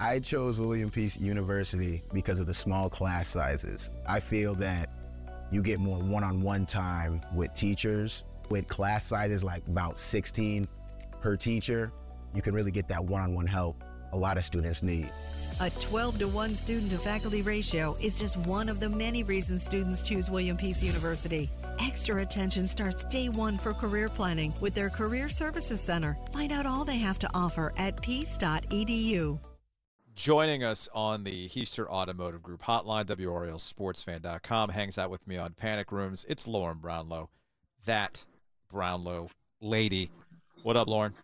I chose William Peace University because of the small class sizes. I feel that you get more one-on-one time with teachers. With class sizes like about 16 per teacher, you can really get that one-on-one help a lot of students need. A 12 to 1 student to faculty ratio is just one of the many reasons students choose William Peace University. Extra attention starts day one for career planning with their Career Services Center. Find out all they have to offer at peace.edu. Joining us on the Hiester Automotive Group hotline, WRALSportsFan.com, hangs out with me on Panic Rooms. It's Lauren Brownlow, that Brownlow lady. What up, Lauren?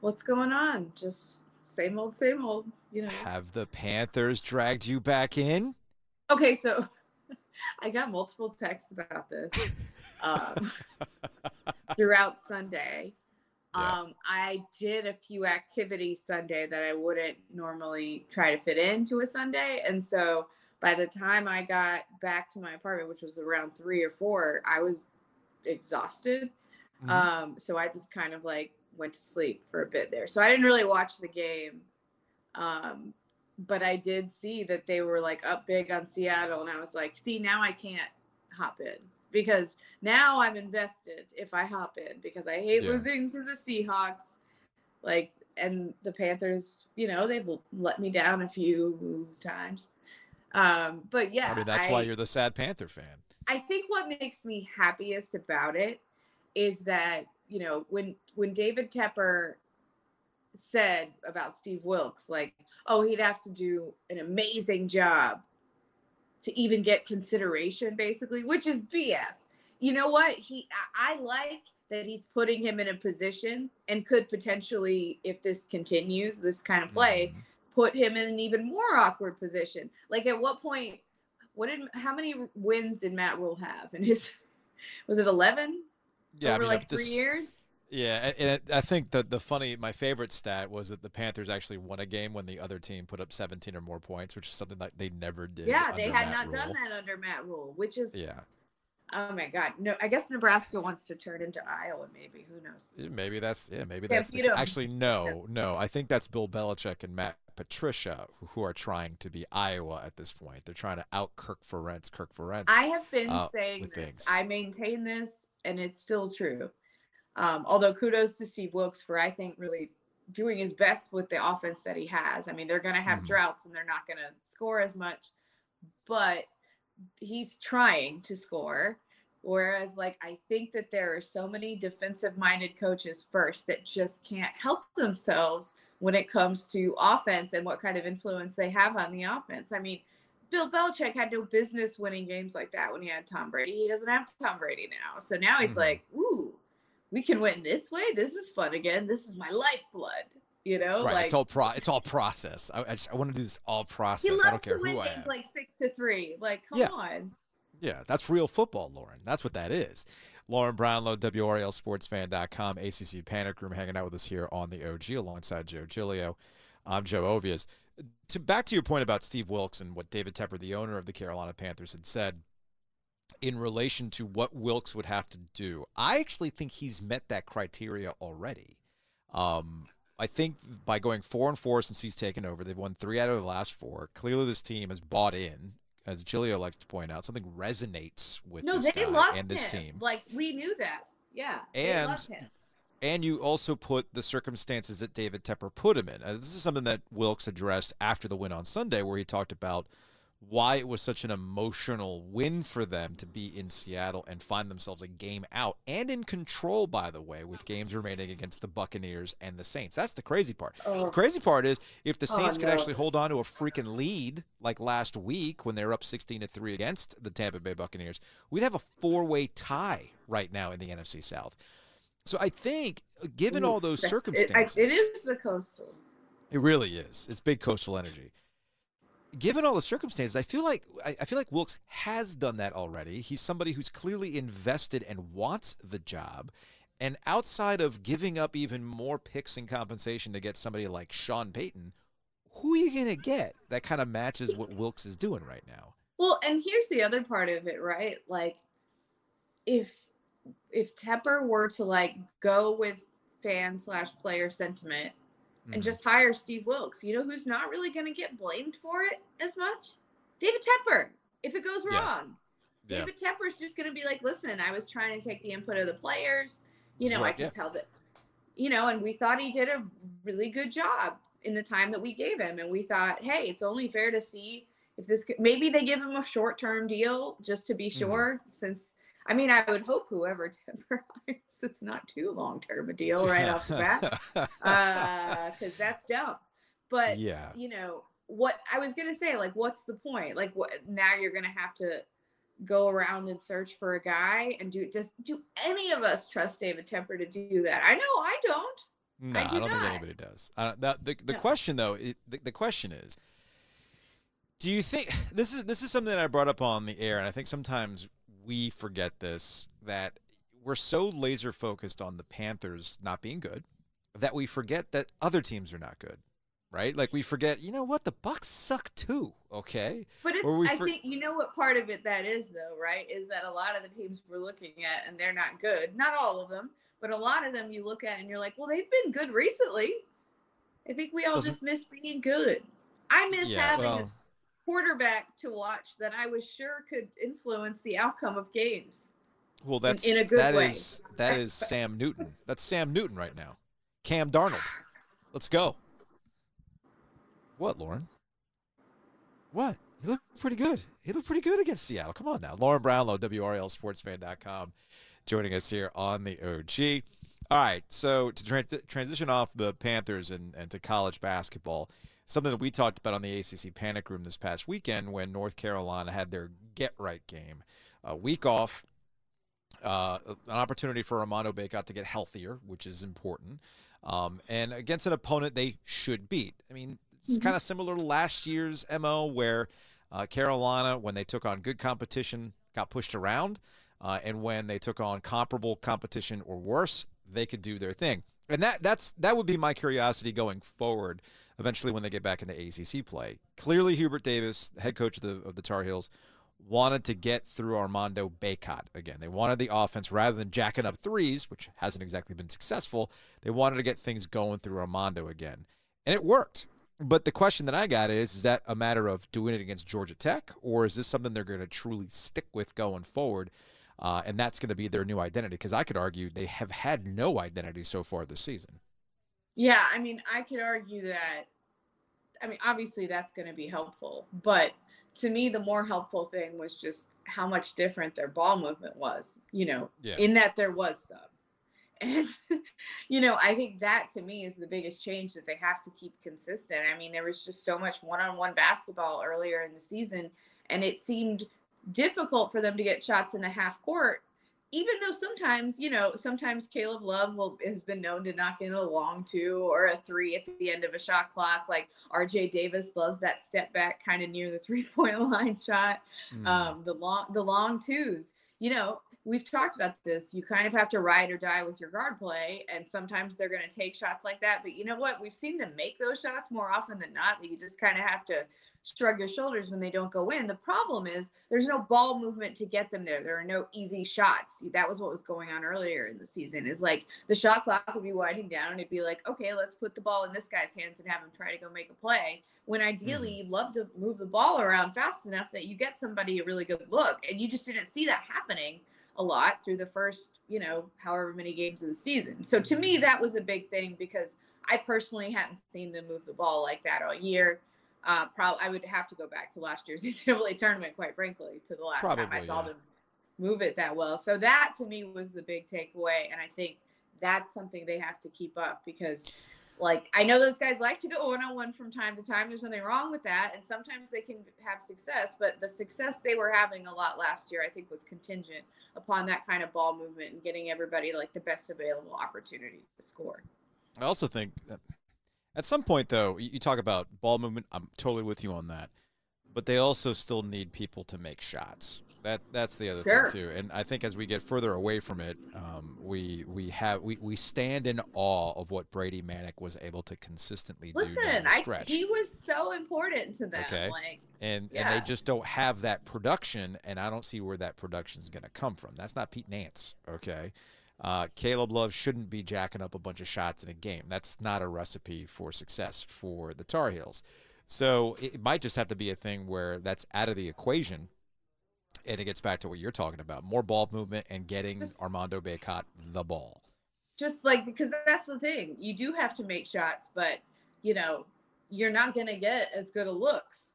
What's going on? Just same old, same old. You know. Have the Panthers dragged you back in? Okay, so I got multiple texts about this um, throughout Sunday. Yeah. Um, I did a few activities Sunday that I wouldn't normally try to fit into a Sunday, and so by the time I got back to my apartment, which was around three or four, I was exhausted. Mm-hmm. Um, so I just kind of like went to sleep for a bit there. So I didn't really watch the game. Um, but I did see that they were like up big on Seattle, and I was like, see, now I can't hop in because now I'm invested if I hop in because I hate yeah. losing to the Seahawks. Like, and the Panthers, you know, they've let me down a few times. Um, but yeah, I mean, that's I, why you're the sad Panther fan. I think what makes me happiest about it is that you know when when David Tepper said about Steve Wilks, like, oh, he'd have to do an amazing job to even get consideration, basically, which is BS. You know what? He, I like that he's putting him in a position and could potentially, if this continues, this kind of play, mm-hmm. put him in an even more awkward position. Like, at what point? What did? How many wins did Matt Rhule have in his? Was it eleven? Yeah, over I mean, like three this, years. Yeah, and I think that the funny, my favorite stat was that the Panthers actually won a game when the other team put up 17 or more points, which is something that they never did. Yeah, they had Matt not Rhule. done that under Matt Rhule, which is yeah. Oh my God! No, I guess Nebraska wants to turn into Iowa. Maybe who knows? Maybe that's yeah. Maybe that's the, actually no, no. I think that's Bill Belichick and Matt Patricia who are trying to be Iowa at this point. They're trying to out Kirk Ferentz. Kirk Ferentz. I have been uh, saying this. Things. I maintain this, and it's still true. Um, although kudos to Steve Wilks for I think really doing his best with the offense that he has. I mean, they're going to have mm-hmm. droughts and they're not going to score as much, but he's trying to score. Whereas, like, I think that there are so many defensive minded coaches first that just can't help themselves when it comes to offense and what kind of influence they have on the offense. I mean, Bill Belichick had no business winning games like that when he had Tom Brady. He doesn't have Tom Brady now. So now he's mm-hmm. like, ooh, we can win this way. This is fun again. This is my lifeblood. You know, right? Like, it's all pro. It's all process. I, I, just, I want to do this all process. I don't care who I am. like six to three. Like, come yeah. on. Yeah, that's real football, Lauren. That's what that is. Lauren Brownlow, WRALSportsFan.com, ACC Panic Room, hanging out with us here on the OG alongside Joe Giglio. I'm Joe Ovies. To back to your point about Steve Wilks and what David Tepper, the owner of the Carolina Panthers, had said in relation to what Wilks would have to do. I actually think he's met that criteria already. Um, I think by going four and four since he's taken over, they've won three out of the last four. Clearly, this team has bought in, as Giglio likes to point out. Something resonates with no, this they guy and this him. team. Like we knew that, yeah. And and you also put the circumstances that David Tepper put him in. Uh, this is something that Wilks addressed after the win on Sunday, where he talked about why it was such an emotional win for them to be in Seattle and find themselves a game out and in control, by the way, with games remaining against the Buccaneers and the Saints. That's the crazy part. Oh. The crazy part is if the oh, Saints oh, no. could actually hold on to a freaking lead like last week when they were up 16 to 3 against the Tampa Bay Buccaneers, we'd have a four way tie right now in the NFC South. So I think, given all those circumstances, it, it is the coastal. It really is. It's big coastal energy given all the circumstances, I feel like I, I feel like Wilks has done that already. He's somebody who's clearly invested and wants the job. And outside of giving up even more picks and compensation to get somebody like Sean Payton, who are you going to get that kind of matches what Wilks is doing right now? Well, and here's the other part of it, right? Like if if Tepper were to like go with fan slash player sentiment and just hire Steve Wilks. You know who's not really going to get blamed for it as much? David Tepper. If it goes wrong, Yeah. David Tepper's just going to be like, listen, I was trying to take the input of the players. You know, I can yeah. tell that, you know, and we thought he did a really good job in the time that we gave him. And we thought, hey, it's only fair to see if this, could, maybe they give him a short term deal just to be Mhm. sure. Since, I mean, I would hope whoever Tepper hires, it's not too long term a deal right off the bat uh, because that's dumb. But yeah. you know what I was gonna say, like, what's the point? Like, what now you're gonna have to go around and search for a guy and do does do any of us trust David Tepper to do that? I know I don't. No, I, do don't think anybody does. I don't, that, the the No. question though, it, the, the question is, do you think this is this is something that I brought up on the air, and I think sometimes we forget this that we're so laser focused on the Panthers not being good that we forget that other teams are not good, right? Like we forget, you know what, the Bucks suck too. Okay, But I for- think you know what part of it that is though, right? Is that a lot of the teams we're looking at and they're not good. Not all of them, but a lot of them you look at and you're like, well, they've been good recently. I think we all Doesn't- just miss being good. I miss Yeah, having a well- quarterback to watch that I was sure could influence the outcome of games. well that's in a good that way. is that is Sam Newton. That's Sam Newton right now. Cam Darnold. Let's go. What, Lauren? What? He looked pretty good. He looked pretty good against Seattle. Come on now. Lauren Brownlow, WRALSportsFan.com, joining us here on the OG. All right, so to trans- transition off the Panthers and, and to college basketball, something that we talked about on the ACC Panic Room this past weekend when North Carolina had their get right game. A week off, uh, an opportunity for Armando Bacot to get healthier, which is important, um, and against an opponent they should beat. I mean, it's Mhm. kind of similar to last year's MO where uh, Carolina, when they took on good competition, got pushed around, uh, and when they took on comparable competition or worse, they could do their thing. And that that's that would be my curiosity going forward. Eventually, when they get back into ACC play, clearly Hubert Davis, head coach of the of the Tar Heels, wanted to get through Armando Bacot again. They wanted the offense rather than jacking up threes, which hasn't exactly been successful. They wanted to get things going through Armando again, and it worked. But the question that I got is: Is that a matter of doing it against Georgia Tech, or is this something they're going to truly stick with going forward? Uh, and that's going to be their new identity. Because I could argue they have had no identity so far this season. Yeah, I mean, I could argue that. I mean, obviously that's going to be helpful, but to me, the more helpful thing was just how much different their ball movement was. You know, Yeah. in that there was some, and you know, I think that to me is the biggest change that they have to keep consistent. I mean, there was just so much one-on-one basketball earlier in the season, and it seemed difficult for them to get shots in the half court even though sometimes, you know, sometimes Caleb Love will has been known to knock in a long two or a three at the end of a shot clock. Like RJ Davis loves that step back kind of near the three point line shot. Mm. Um, the long the long twos. You know, we've talked about this. You kind of have to ride or die with your guard play, and sometimes they're going to take shots like that. But you know what? We've seen them make those shots more often than not. That you just kind of have to shrug your shoulders when they don't go in. The problem is there's no ball movement to get them there. There are no easy shots. That was what was going on earlier in the season. Is like the shot clock would be winding down and it'd be like, okay, let's put the ball in this guy's hands and have him try to go make a play. When ideally Mhm. you'd love to move the ball around fast enough that you get somebody a really good look. And you just didn't see that happening a lot through the first, you know, however many games of the season. So to me, that was a big thing because I personally hadn't seen them move the ball like that all year. Uh, probably I would have to go back to last year's NCAA tournament, quite frankly, to the last time I saw yeah. them move it that well. So that to me was the big takeaway, and I think that's something they have to keep up because, like, I know those guys like to go one on one from time to time. There's nothing wrong with that, and sometimes they can have success. But the success they were having a lot last year, I think, was contingent upon that kind of ball movement and getting everybody like the best available opportunity to score. I also think that at some point, though, you you talk about ball movement. I'm totally with you on that, but they also still need people to make shots. That that's the other Sure. thing too. And I think as we get further away from it, um, we we have we, we stand in awe of what Brady Manek was able to consistently do Listen, I stretch. he was so important to them. Okay. Like and and they just don't have that production, and I don't see where that production is going to come from. That's not Pete Nance, okay? uh, Caleb Love shouldn't be jacking up a bunch of shots in a game. That's not a recipe for success for the Tar Heels. So it might just have to be a thing where that's out of the equation. And it gets back to what you're talking about more ball movement and getting just, Armando Bacot the ball. Just like, because that's the thing. You do have to make shots, but, you know, you're not going to get as good a looks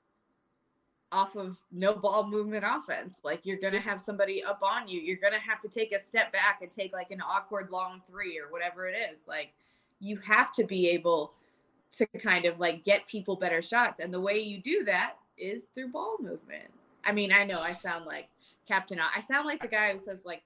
off of no ball movement offense. Like you're going to have somebody up on you. You're going to have to take a step back and take like an awkward long three or whatever it is. Like you have to be able to kind of like get people better shots. And the way you do that is through ball movement. I mean, I know I sound like Captain. I sound like the guy who says like,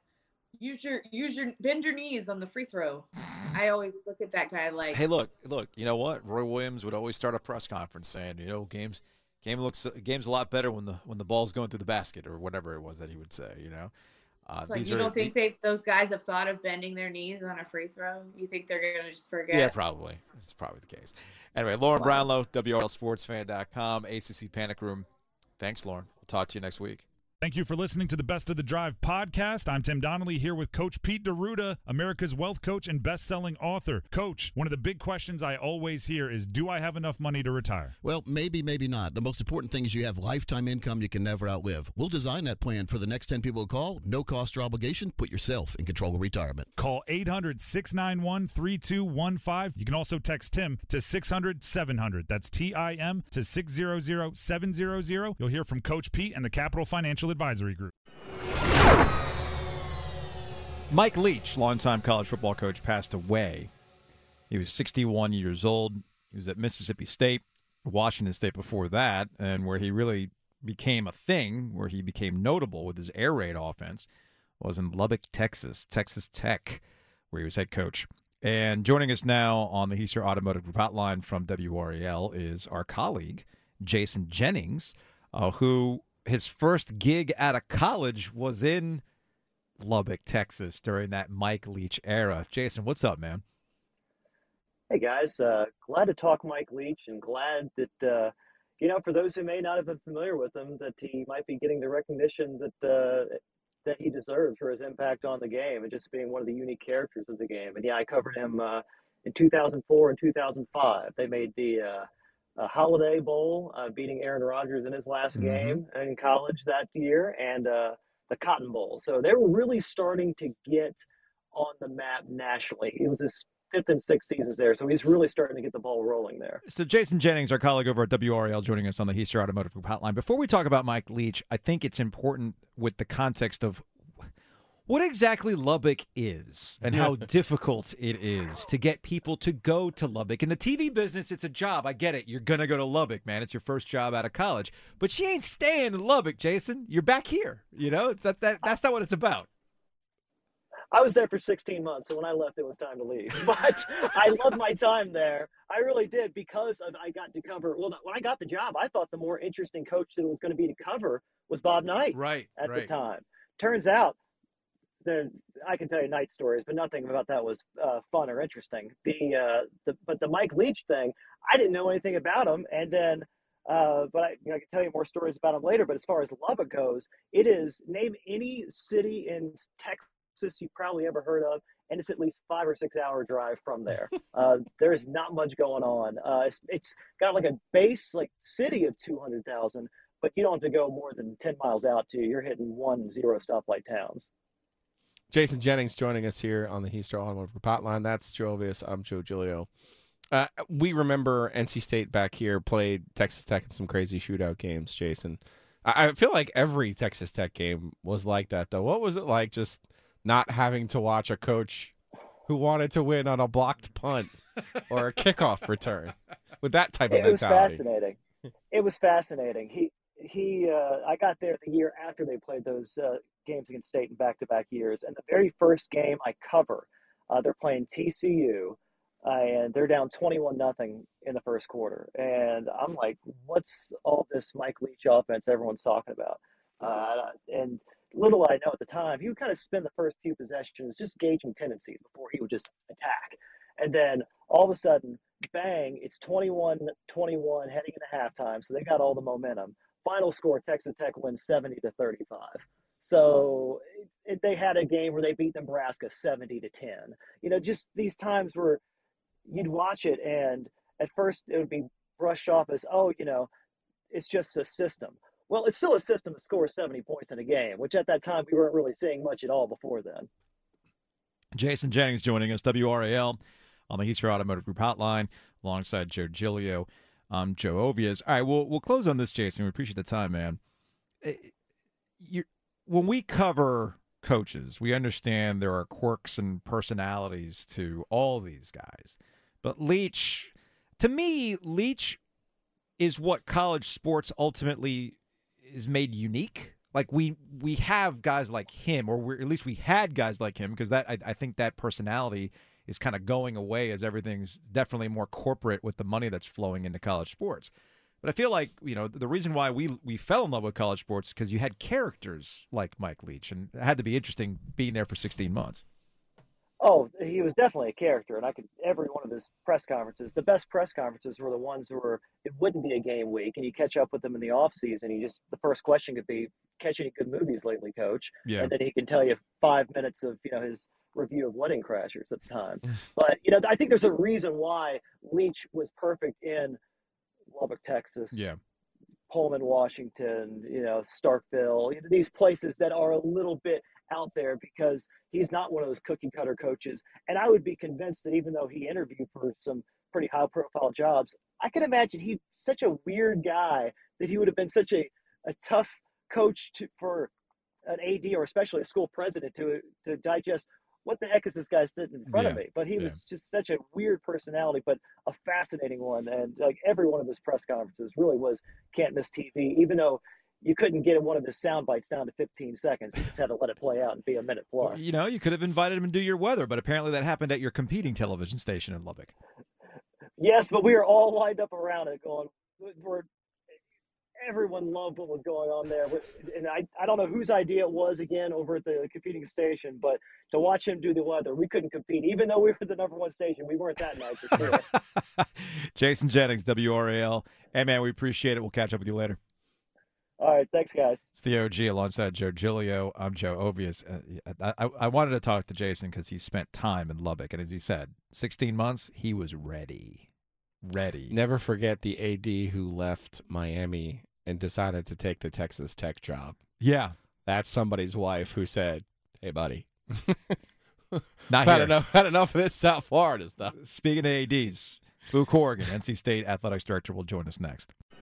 use your use your bend your knees on the free throw. I always look at that guy like, hey, look, look. You know what? Roy Williams would always start a press conference saying, you know, games game looks game's a lot better when the when the ball's going through the basket or whatever it was that he would say. You know. Uh, like you don't think they those guys have thought of bending their knees on a free throw? You think they're gonna just forget? Yeah, probably. It's probably the case. Anyway, Lauren wow. Brownlow, WRALSportsFan.com, ACC Panic Room. Thanks, Lauren. We'll talk to you next week. Thank you for listening to the Best of the Drive podcast. I'm Tim Donnelly here with Coach Pete D'Arruda, America's wealth coach and best-selling author. Coach, one of the big questions I always hear is, do I have enough money to retire? Well, maybe, maybe not. The most important thing is you have lifetime income you can never outlive. We'll design that plan for the next 10 people who call. No cost or obligation. Put yourself in control of retirement. Call 800-691-3215. You can also text Tim to 600-700. That's T-I-M to 600-700. You'll hear from Coach Pete and the Capital Financial Advisory Group. Mike Leach, longtime college football coach, passed away. He was 61 years old. He was at Mississippi State, Washington State before that, and where he really became a thing, where he became notable with his air raid offense, was in Lubbock, Texas, Texas Tech, where he was head coach. And joining us now on the Hiester Automotive Group hotline from WRAL is our colleague, Jason Jennings, uh, who his first gig out of college was in Lubbock, Texas during that Mike Leach era. Jason, what's up, man? Hey guys, uh, glad to talk Mike Leach and glad that uh, you know for those who may not have been familiar with him that he might be getting the recognition that uh, that he deserves for his impact on the game and just being one of the unique characters of the game. And yeah, I covered him uh, in 2004 and 2005. They made the uh, a Holiday Bowl, uh, beating Aaron Rodgers in his last mm-hmm. game in college that year, and uh, the Cotton Bowl. So they were really starting to get on the map nationally. It was his fifth and sixth seasons there, so he's really starting to get the ball rolling there. So Jason Jennings, our colleague over at WRAL, joining us on the Hiester Automotive Group Hotline. Before we talk about Mike Leach, I think it's important with the context of what exactly Lubbock is and how difficult it is to get people to go to Lubbock. In the TV business, it's a job. I get it. You're going to go to Lubbock, man. It's your first job out of college. But she ain't staying in Lubbock, Jason. You're back here. You know, that, that that's not what it's about. I was there for 16 months, so when I left, it was time to leave. But I loved my time there. I really did because of, I got to cover. Well, when I got the job, I thought the more interesting coach that it was going to be to cover was Bob Knight. Right. At right. the time, turns out the I can tell you Knight stories, but nothing about that was uh, fun or interesting. The uh, the but the Mike Leach thing, I didn't know anything about him, and then. Uh, but I, you know, I can tell you more stories about him later. But as far as Lubbock goes, it is name any city in Texas you probably ever heard of, and it's at least five or six hour drive from there. Uh, there's not much going on. Uh, it's, it's got like a base like city of two hundred thousand, but you don't have to go more than ten miles out to. You're hitting one zero stoplight towns. Jason Jennings joining us here on the Hiester Automotive Hotline. That's Joe Ovies. I'm Joe Giglio. Uh, we remember NC State back here played Texas Tech in some crazy shootout games, Jason. I, I feel like every Texas Tech game was like that, though. What was it like just not having to watch a coach who wanted to win on a blocked punt or a kickoff return with that type of it mentality? It was fascinating. It was fascinating. He he uh, I got there the year after they played those uh, games against State in back-to-back years, and the very first game I cover, uh, they're playing TCU, and they're down 21 nothing in the first quarter, and I'm like, what's all this Mike Leach offense everyone's talking about? Uh, and little I know at the time, he would kind of spend the first few possessions just gauging tendencies before he would just attack. And then all of a sudden, bang, it's 21 21 heading into halftime. So they got all the momentum. Final score Texas Tech wins 70 to 35. So it, they had a game where they beat Nebraska 70 to 10. You know, just these times where you'd watch it and at first it would be brushed off as, oh, you know, it's just a system. Well, it's still a system to score 70 points in a game, which at that time we weren't really seeing much at all before then. Jason Jennings joining us, WRAL, on the Hiester Automotive Group hotline, alongside Joe Giglio. I'm Joe Ovies. All right, we'll we'll close on this, Jason. We appreciate the time, man. Eh, you when we cover coaches, we understand there are quirks and personalities to all these guys. But Leach, to me, Leach is what college sports ultimately is made unique. Like we we have guys like him, or at least we had guys like him, because that I, I think that personality is kind of going away as everything's definitely more corporate with the money that's flowing into college sports. But I feel like you know the reason why we we fell in love with college sports because you had characters like Mike Leach, and it had to be interesting being there for 16 months. Oh, he was definitely a character, and I could every one of his press conferences. The best press conferences were the ones where it wouldn't be a game week, and you catch up with them in the off season. He just the first question could be, "Catch any good movies lately, Coach?" Yeah. And then he can tell you five minutes of you know his review of Wedding Crashers at the time. but you know, I think there's a reason why Leach was perfect in Lubbock, Texas. Yeah. Pullman, Washington, you know, Starkville, these places that are a little bit out there because he's not one of those cookie cutter coaches. And I would be convinced that even though he interviewed for some pretty high profile jobs, I can imagine he's such a weird guy that he would have been such a, a tough coach to, for an AD or especially a school president to to digest what the heck is this guy sitting in front yeah, of me? But he yeah. was just such a weird personality, but a fascinating one. And like every one of his press conferences really was can't miss TV, even though you couldn't get one of his sound bites down to 15 seconds. You just had to let it play out and be a minute plus. You know, you could have invited him to do your weather, but apparently that happened at your competing television station in Lubbock. Yes, but we were all lined up around it going, we're, everyone loved what was going on there. And I, I don't know whose idea it was again over at the competing station, but to watch him do the weather, we couldn't compete. Even though we were the number one station, we weren't that night sure. Jason Jennings, WRAL. Hey, man, we appreciate it. We'll catch up with you later. All right, thanks, guys. It's the OG alongside Joe Giglio. I'm Joe Ovies. Uh, I, I wanted to talk to Jason because he spent time in Lubbock, and as he said, 16 months, he was ready. Ready. Never forget the AD who left Miami and decided to take the Texas Tech job. Yeah. That's somebody's wife who said, "Hey, buddy, Not had here. enough had enough of this South Florida stuff." Speaking of ADs, Boo Corrigan, NC State athletics director, will join us next.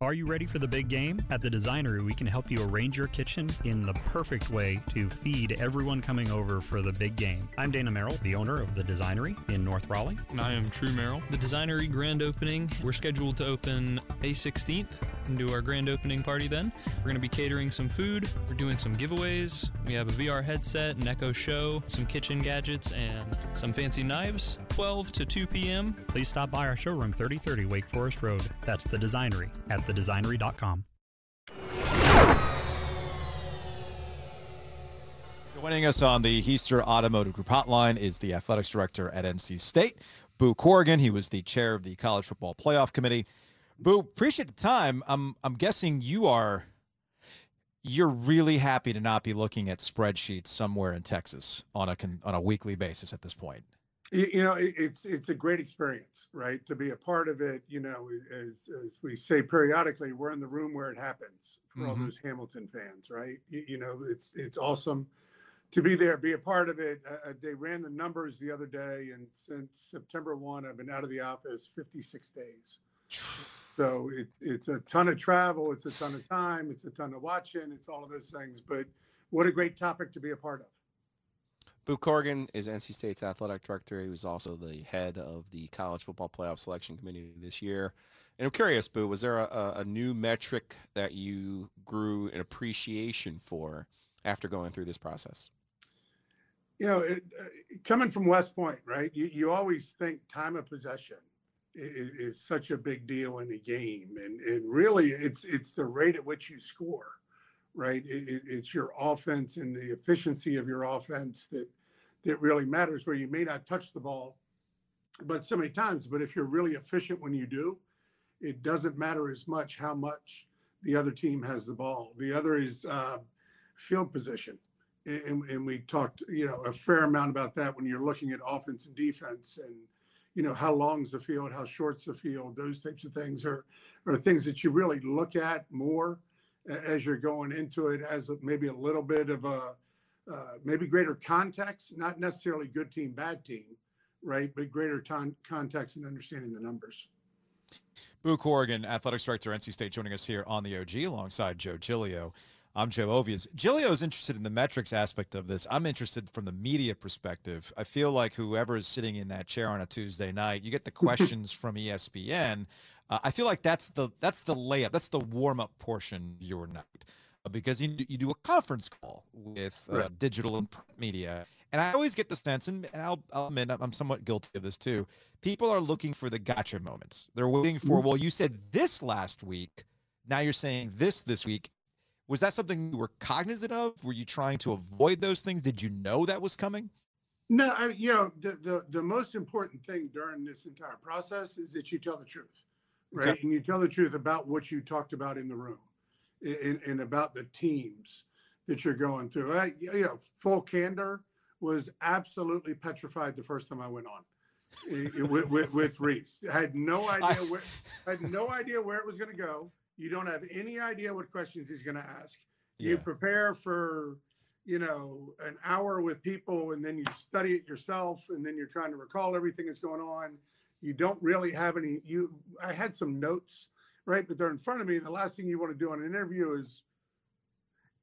Are you ready for the big game? At the Designery, we can help you arrange your kitchen in the perfect way to feed everyone coming over for the big game. I'm Dana Merrill, the owner of the Designery in North Raleigh. And I am True Merrill. The Designery grand opening, we're scheduled to open May 16th and do our grand opening party then. We're going to be catering some food, we're doing some giveaways. We have a VR headset, an Echo Show, some kitchen gadgets, and some fancy knives. 12 to 2 p.m. Please stop by our showroom 3030 Wake Forest Road. That's the Designery at thedesignery.com. Joining us on the Hiester Automotive Group hotline is the athletics director at NC State, Boo Corrigan. He was the chair of the College Football Playoff Committee. Boo, appreciate the time. I'm I'm guessing you are you're really happy to not be looking at spreadsheets somewhere in Texas on a on a weekly basis at this point. You know, it's it's a great experience, right? To be a part of it. You know, as as we say periodically, we're in the room where it happens for all Mhm. those Hamilton fans, right? You, you know, it's it's awesome to be there, be a part of it. Uh, uh, they ran the numbers the other day, and since September one, I've been out of the office 56 days. So it's it's a ton of travel, it's a ton of time, it's a ton of watching, it's all of those things. But what a great topic to be a part of. Boo Corrigan is NC State's athletic director. He was also the head of the college football playoff selection committee this year. And I'm curious, Boo, was there a, a- a new metric that you grew an appreciation for after going through this process? You know, it, uh, coming from West Point, right? You, you always think time of possession is, is such a big deal in the game, and and really, it's it's the rate at which you score, right? It, it's your offense and the efficiency of your offense that that really matters. Where you may not touch the ball, but so many times, but if you're really efficient when you do, it doesn't matter as much how much the other team has the ball. The other is uh, field position. And, and, we talked, you know, a fair amount about that when you're looking at offense and defense and, you know, how long's the field, how short's the field, those types of things are, are things that you really look at more as you're going into it as maybe a little bit of a, uh, maybe greater context, not necessarily good team, bad team, right? But greater ton- context and understanding the numbers. Boo Corrigan, athletics director, NC State, joining us here on the OG alongside Joe Giglio. I'm Joe Ovies. Giglio is interested in the metrics aspect of this. I'm interested from the media perspective. I feel like whoever is sitting in that chair on a Tuesday night, you get the questions from ESPN. Uh, I feel like that's the that's the layup. That's the warm up portion of your night uh, because you, you do a conference call with uh, right. digital and media, and I always get the sense, and, and I'll, I'll, admit I'm somewhat guilty of this too. People are looking for the gotcha moments. They're waiting for, mm-hmm. well, you said this last week. Now you're saying this this week. Was that something you were cognizant of? Were you trying to avoid those things? Did you know that was coming? No, I, you know, the, the, the most important thing during this entire process is that you tell the truth, right? Okay. And you tell the truth about what you talked about in the room and, and about the teams that you're going through. I, you know, full candor was absolutely petrified the first time I went on with, with, with Rece. I had no idea where I had no idea where it was going to go. You don't have any idea what questions he's going to ask. Yeah. You prepare for you know an hour with people and then you study it yourself and then you're trying to recall everything that's going on you don't really have any you i had some notes right but they're in front of me and the last thing you want to do on an interview is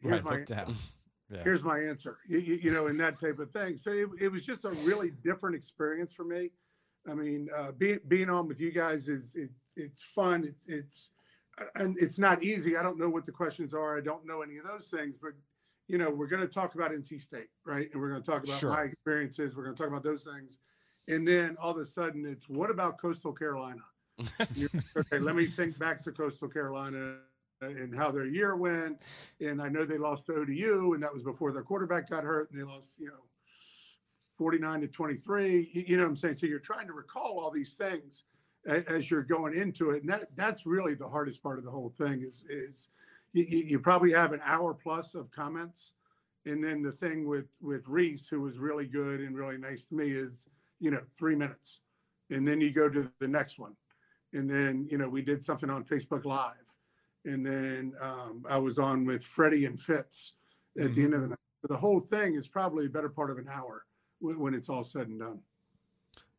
here's right, my yeah. here's my answer you, you, know and that type of thing so it, it was just a really different experience for me i mean uh, being being on with you guys is it, it's fun it's it's and it's not easy i don't know what the questions are i don't know any of those things but you know we're going to talk about nc state right and we're going to talk about sure. my experiences we're going to talk about those things and then all of a sudden it's what about coastal carolina okay let me think back to coastal carolina and how their year went. And I know they lost to ODU, and that was before their quarterback got hurt, and they lost, you know, 49 to 23. You know what I'm saying? So you're trying to recall all these things as you're going into it. And that that's really the hardest part of the whole thing is is you, you probably have an hour plus of comments. And then the thing with with Rece, who was really good and really nice to me, is you know three minutes, and then you go to the next one, and then you know we did something on Facebook Live, and then um, I was on with Freddie and Fitz at mm-hmm. the end of the night. the whole thing is probably a better part of an hour when, when it's all said and done.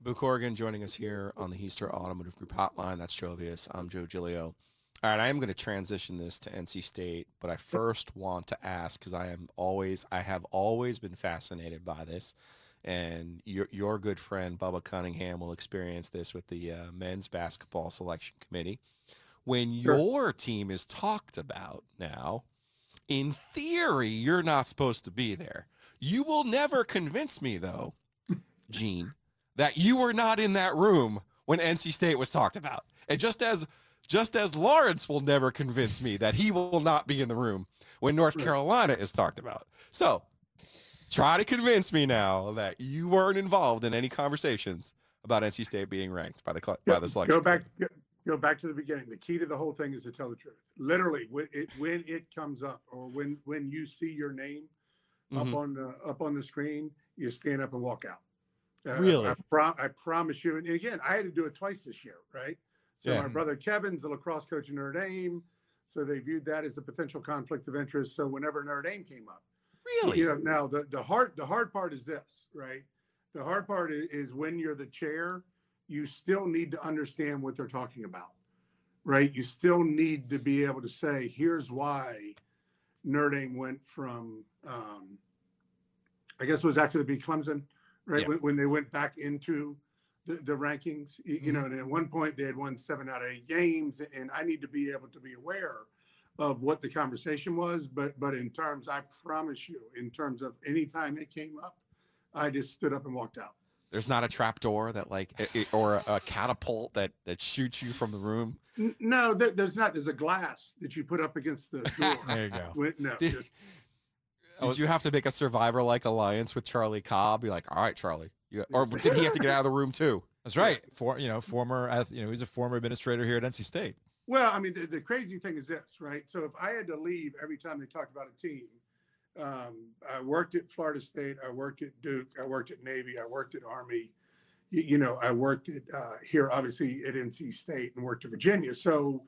Boo Corrigan joining us here on the Hiester Automotive Group Hotline. That's Joe Ovies. I'm Joe Giglio. All right, I am going to transition this to NC State, but I first want to ask because I am always, I have always been fascinated by this, and your your good friend Bubba Cunningham will experience this with the uh, men's basketball selection committee when sure. your team is talked about now, in theory, you're not supposed to be there. You will never convince me, though, Gene, that you were not in that room when NC State was talked about. And just as just as Lawrence will never convince me that he will not be in the room when North Carolina is talked about. So try to convince me now that you weren't involved in any conversations about NC State being ranked by the by the selection. Go back go back to the beginning. The key to the whole thing is to tell the truth. Literally, when it when it comes up, or when when you see your name mm-hmm. up on the up on the screen, you stand up and walk out. Uh, really, I, pro- I, promise you. And again, I had to do it twice this year, right? So yeah. my brother Kevin's the lacrosse coach in Notre Dame, so they viewed that as a potential conflict of interest. So whenever Notre Dame came up, really, you know, now the the hard the hard part is this, right? The hard part is, is when you're the chair you still need to understand what they're talking about, right? You still need to be able to say, here's why Notre Dame went from, um, I guess it was after the beat Clemson, right? Yeah. When, when, they went back into the, the rankings, you, mm-hmm. know, and at one point they had won seven out of eight games, and I need to be able to be aware of what the conversation was, but but in terms, I promise you, in terms of any time it came up, I just stood up and walked out. There's not a trap door that like it, or a, a catapult that that shoots you from the room. No, there's not. There's a glass that you put up against the door. There you go. No, just Did you have to make a survivor like alliance with Charlie Cobb? Be like, all right, Charlie, you, or did he have to get out of the room too? That's right. For you know, former ath- you know, he's a former administrator here at NC State. Well, I mean, the, the crazy thing is this, right? So if I had to leave every time they talked about a team, um, I worked at Florida State, I worked at Duke, I worked at Navy, I worked at Army, you, you know, I worked at uh, here, obviously at NC State, and worked at Virginia. So,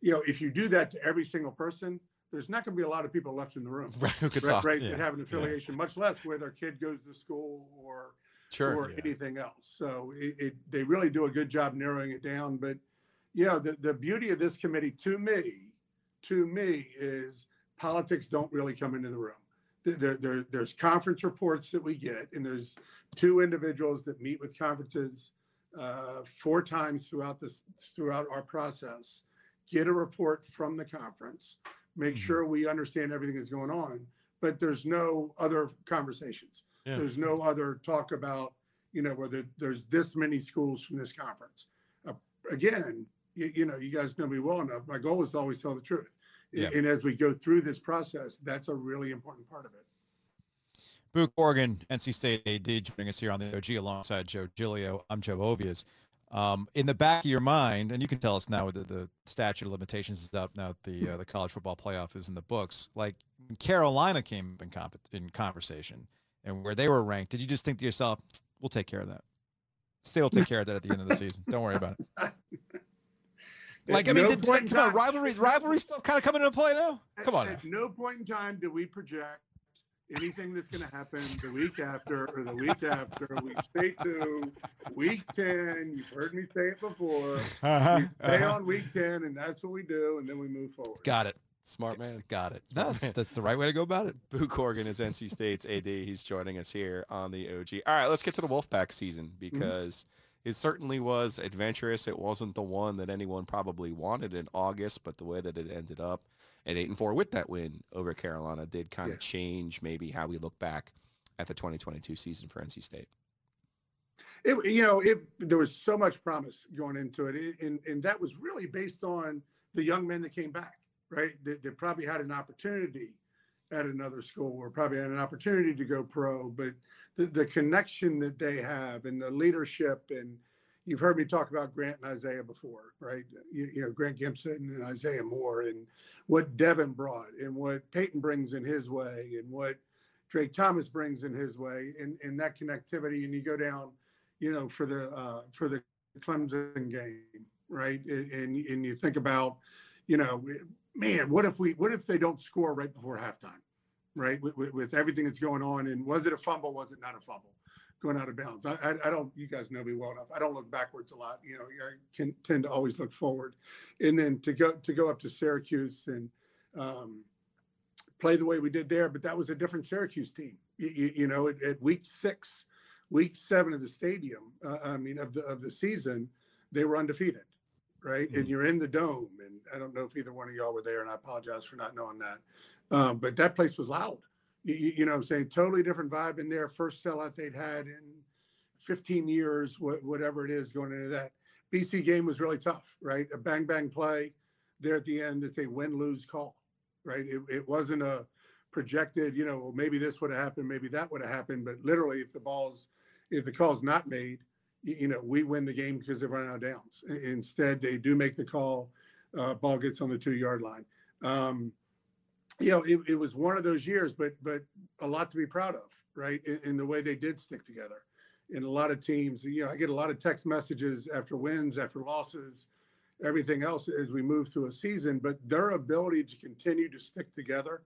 you know, if you do that to every single person, there's not going to be a lot of people left in the room, Right, who could right? talk, right yeah, that have an yeah. affiliation, much less where their kid goes to school or Sure, or yeah. anything else. So it, it they really do a good job narrowing it down. But you know, the, the beauty of this committee to me, to me, is politics don't really come into the room. There, there, there- there's conference reports that we get, and there's two individuals that meet with conferences uh, four times throughout this throughout our process. Get a report from the conference, make Mm-hmm. sure we understand everything that's going on, but there's no other conversations. Yeah. There's no other talk about, you know, whether there's this many schools from this conference. Uh, again, you, you know, you guys know me well enough. My goal is to always tell the truth. Yeah. And as we go through this process, that's a really important part of it. Boo Corrigan, NC State AD joining us here on the OG alongside Joe Giglio. I'm Joe Ovies. Um, in the back of your mind, and you can tell us now that the statute of limitations is up now that the uh, the college football playoff is in the books. Like Carolina came in, comp- in conversation and where they were ranked, did you just think to yourself, "We'll take care of that"? State will take care of that at the end of the season. Don't worry about it. Like I mean, no did, come on, rivalry rivalry stuff kind of coming into play now. Come on, now. At no point in time do we project anything that's going to happen the week after or the week after. We stay to week 10. You've heard me say it before. Uh-huh, We stay uh-huh. on week 10, and that's what we do, and then we move forward. Got it. Smart man. Got it. Smart No, that's, that's the right way to go about it. Boo Corrigan is NC State's AD. He's joining us here on the OG. All right, let's get to the Wolfpack season because it certainly was adventurous. It wasn't the one that anyone probably wanted in August, but the way that it ended up at eight and four with that win over Carolina did kind of change maybe how we look back at the 2022 season for NC State. it you know it there was so much promise going into it and and that was really based on the young men that came back right They, that probably had an opportunity at another school or probably had an opportunity to go pro but the, the connection that they have and the leadership and you've heard me talk about grant and isaiah before right you, you know grant gibson and isaiah moore and what devin brought and what payton brings in his way and what drake thomas brings in his way and, and that connectivity and you go down you know, for the uh, for the Clemson game, right? And and you think about, you know, man, what if we what if they don't score right before halftime, right? With, with, with everything that's going on, and was it a fumble? Was it not a fumble? Going out of bounds. I, I, I don't. You guys know me well enough. I don't look backwards a lot. You know, I can tend to always look forward, and then to go to go up to Syracuse and um, play the way we did there, but that was a different Syracuse team. You, you, you know, at, at week six, week seven of the stadium, uh, I mean, of the of the season, they were undefeated, right? And you're in the dome, and I don't know if either one of y'all were there, and I apologize for not knowing that. Um, but that place was loud. You, you, know, I'm saying totally different vibe in there. First sellout they'd had in 15 years, wha- whatever it is, going into that. BC game was really tough, right? A bang bang play there at the end. It's a win lose call, right? It, it wasn't a projected, you know, well, maybe this would have happened, maybe that would have happened. But literally, if the ball's, if the call's not made, you, you know, we win the game because they've run out of downs. Instead, they do make the call. Uh, ball gets on the two yard line. Um, you know, it, it was one of those years, but but a lot to be proud of, right? In, in the way they did stick together. In a lot of teams, you know, I get a lot of text messages after wins, after losses, everything else as we move through a season. But their ability to continue to stick together,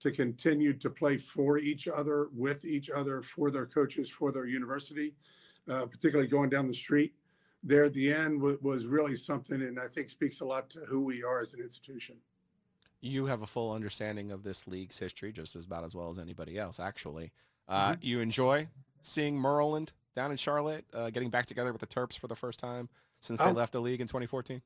to continue to play for each other, with each other, for their coaches, for their university, uh, particularly going down the street there at the end wa- was really something, and I think speaks a lot to who we are as an institution. You have a full understanding of this league's history just as about as well as anybody else, actually. Uh, You enjoy seeing Maryland down in Charlotte, uh, getting back together with the Terps for the first time since they Oh. left the league in 2014.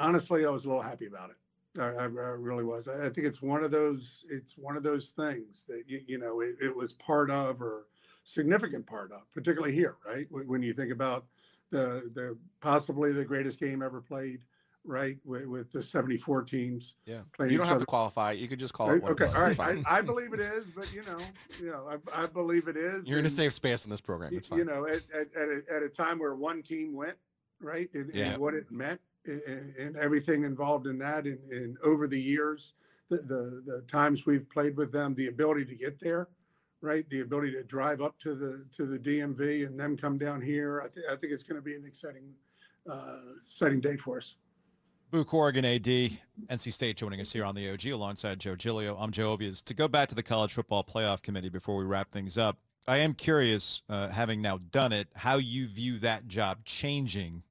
honestly, I was a little happy about it. I, I, I really was. I, think it's one of those. It's one of those things that you, you know it, it was part of or significant part of, particularly here, right? When, when you think about the the possibly the greatest game ever played, right? With, with the 74 teams. Yeah. You don't have other. to qualify. You could just call it. Okay, it all right. I, I believe it is, but you know, you know, I, I believe it is. You're in a safe space in this program. It's fine. You know, at, at, at, a, at a time where one team went, right, and, Yeah. and what it meant, and, and everything involved in that, and, and over the years, the, the the times we've played with them, the ability to get there, right, the ability to drive up to the to the DMV and then come down here. I, th- I think it's going to be an exciting, uh, exciting day for us. Boo Corrigan, AD, NC State joining us here on the OG alongside Joe Giglio. I'm Joe Ovies. To go back to the College Football Playoff Committee before we wrap things up, I am curious, uh, having now done it, how you view that job changing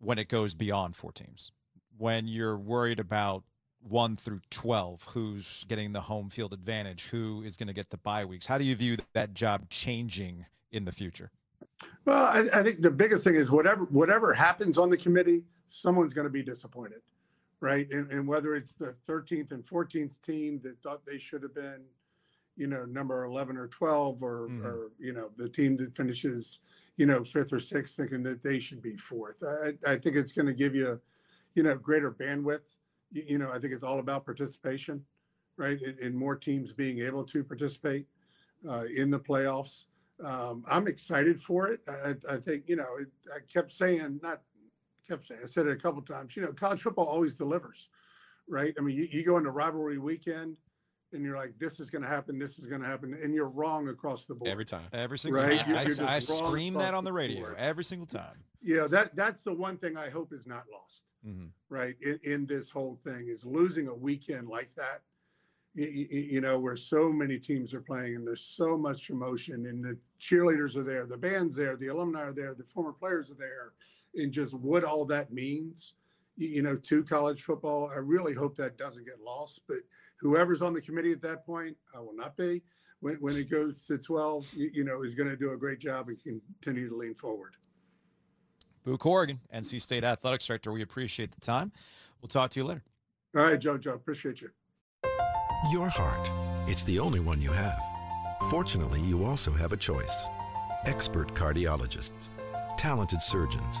when it goes beyond four teams. When you're worried about one through 12, who's getting the home field advantage, who is going to get the bye weeks. How do you view that job changing in the future? Well, I, I think the biggest thing is whatever whatever happens on the committee, someone's going to be disappointed, right? And, and whether it's the 13th and 14th team that thought they should have been, you know, number 11 or 12, or Mhm. or you know the team that finishes, you know, fifth or sixth, thinking that they should be fourth. I, I think it's going to give you, you know, greater bandwidth. You, you know, I think it's all about participation, right? And, and more teams being able to participate uh, in the playoffs um, I'm excited for it. I, I think you know. It, I kept saying, not kept saying. I said it a couple times. You know, college football always delivers, right? I mean, you, you go into rivalry weekend, and you're like, this is going to happen, this is going to happen, and you're wrong across the board. Every time. Every single Right, time. you're- I, you're I just wrong scream that on the the radio board. every single time. Yeah, that that's the one thing I hope is not lost, Mhm. right? In, in this whole thing is losing a weekend like that. You, you know, where so many teams are playing and there's so much emotion, and the cheerleaders are there, the band's there, the alumni are there, the former players are there, and just what all that means, you, you know, to college football. I really hope that doesn't get lost. But whoever's on the committee at that point, I will not be. When, when it goes to 12, you, you know, is going to do a great job and continue to lean forward. Boo Corrigan, NC State Athletics Director. We appreciate the time. We'll talk to you later. All right, Joe, Joe, appreciate you. Your heart. It's the only one you have. Fortunately, you also have a choice. Expert cardiologists, talented surgeons,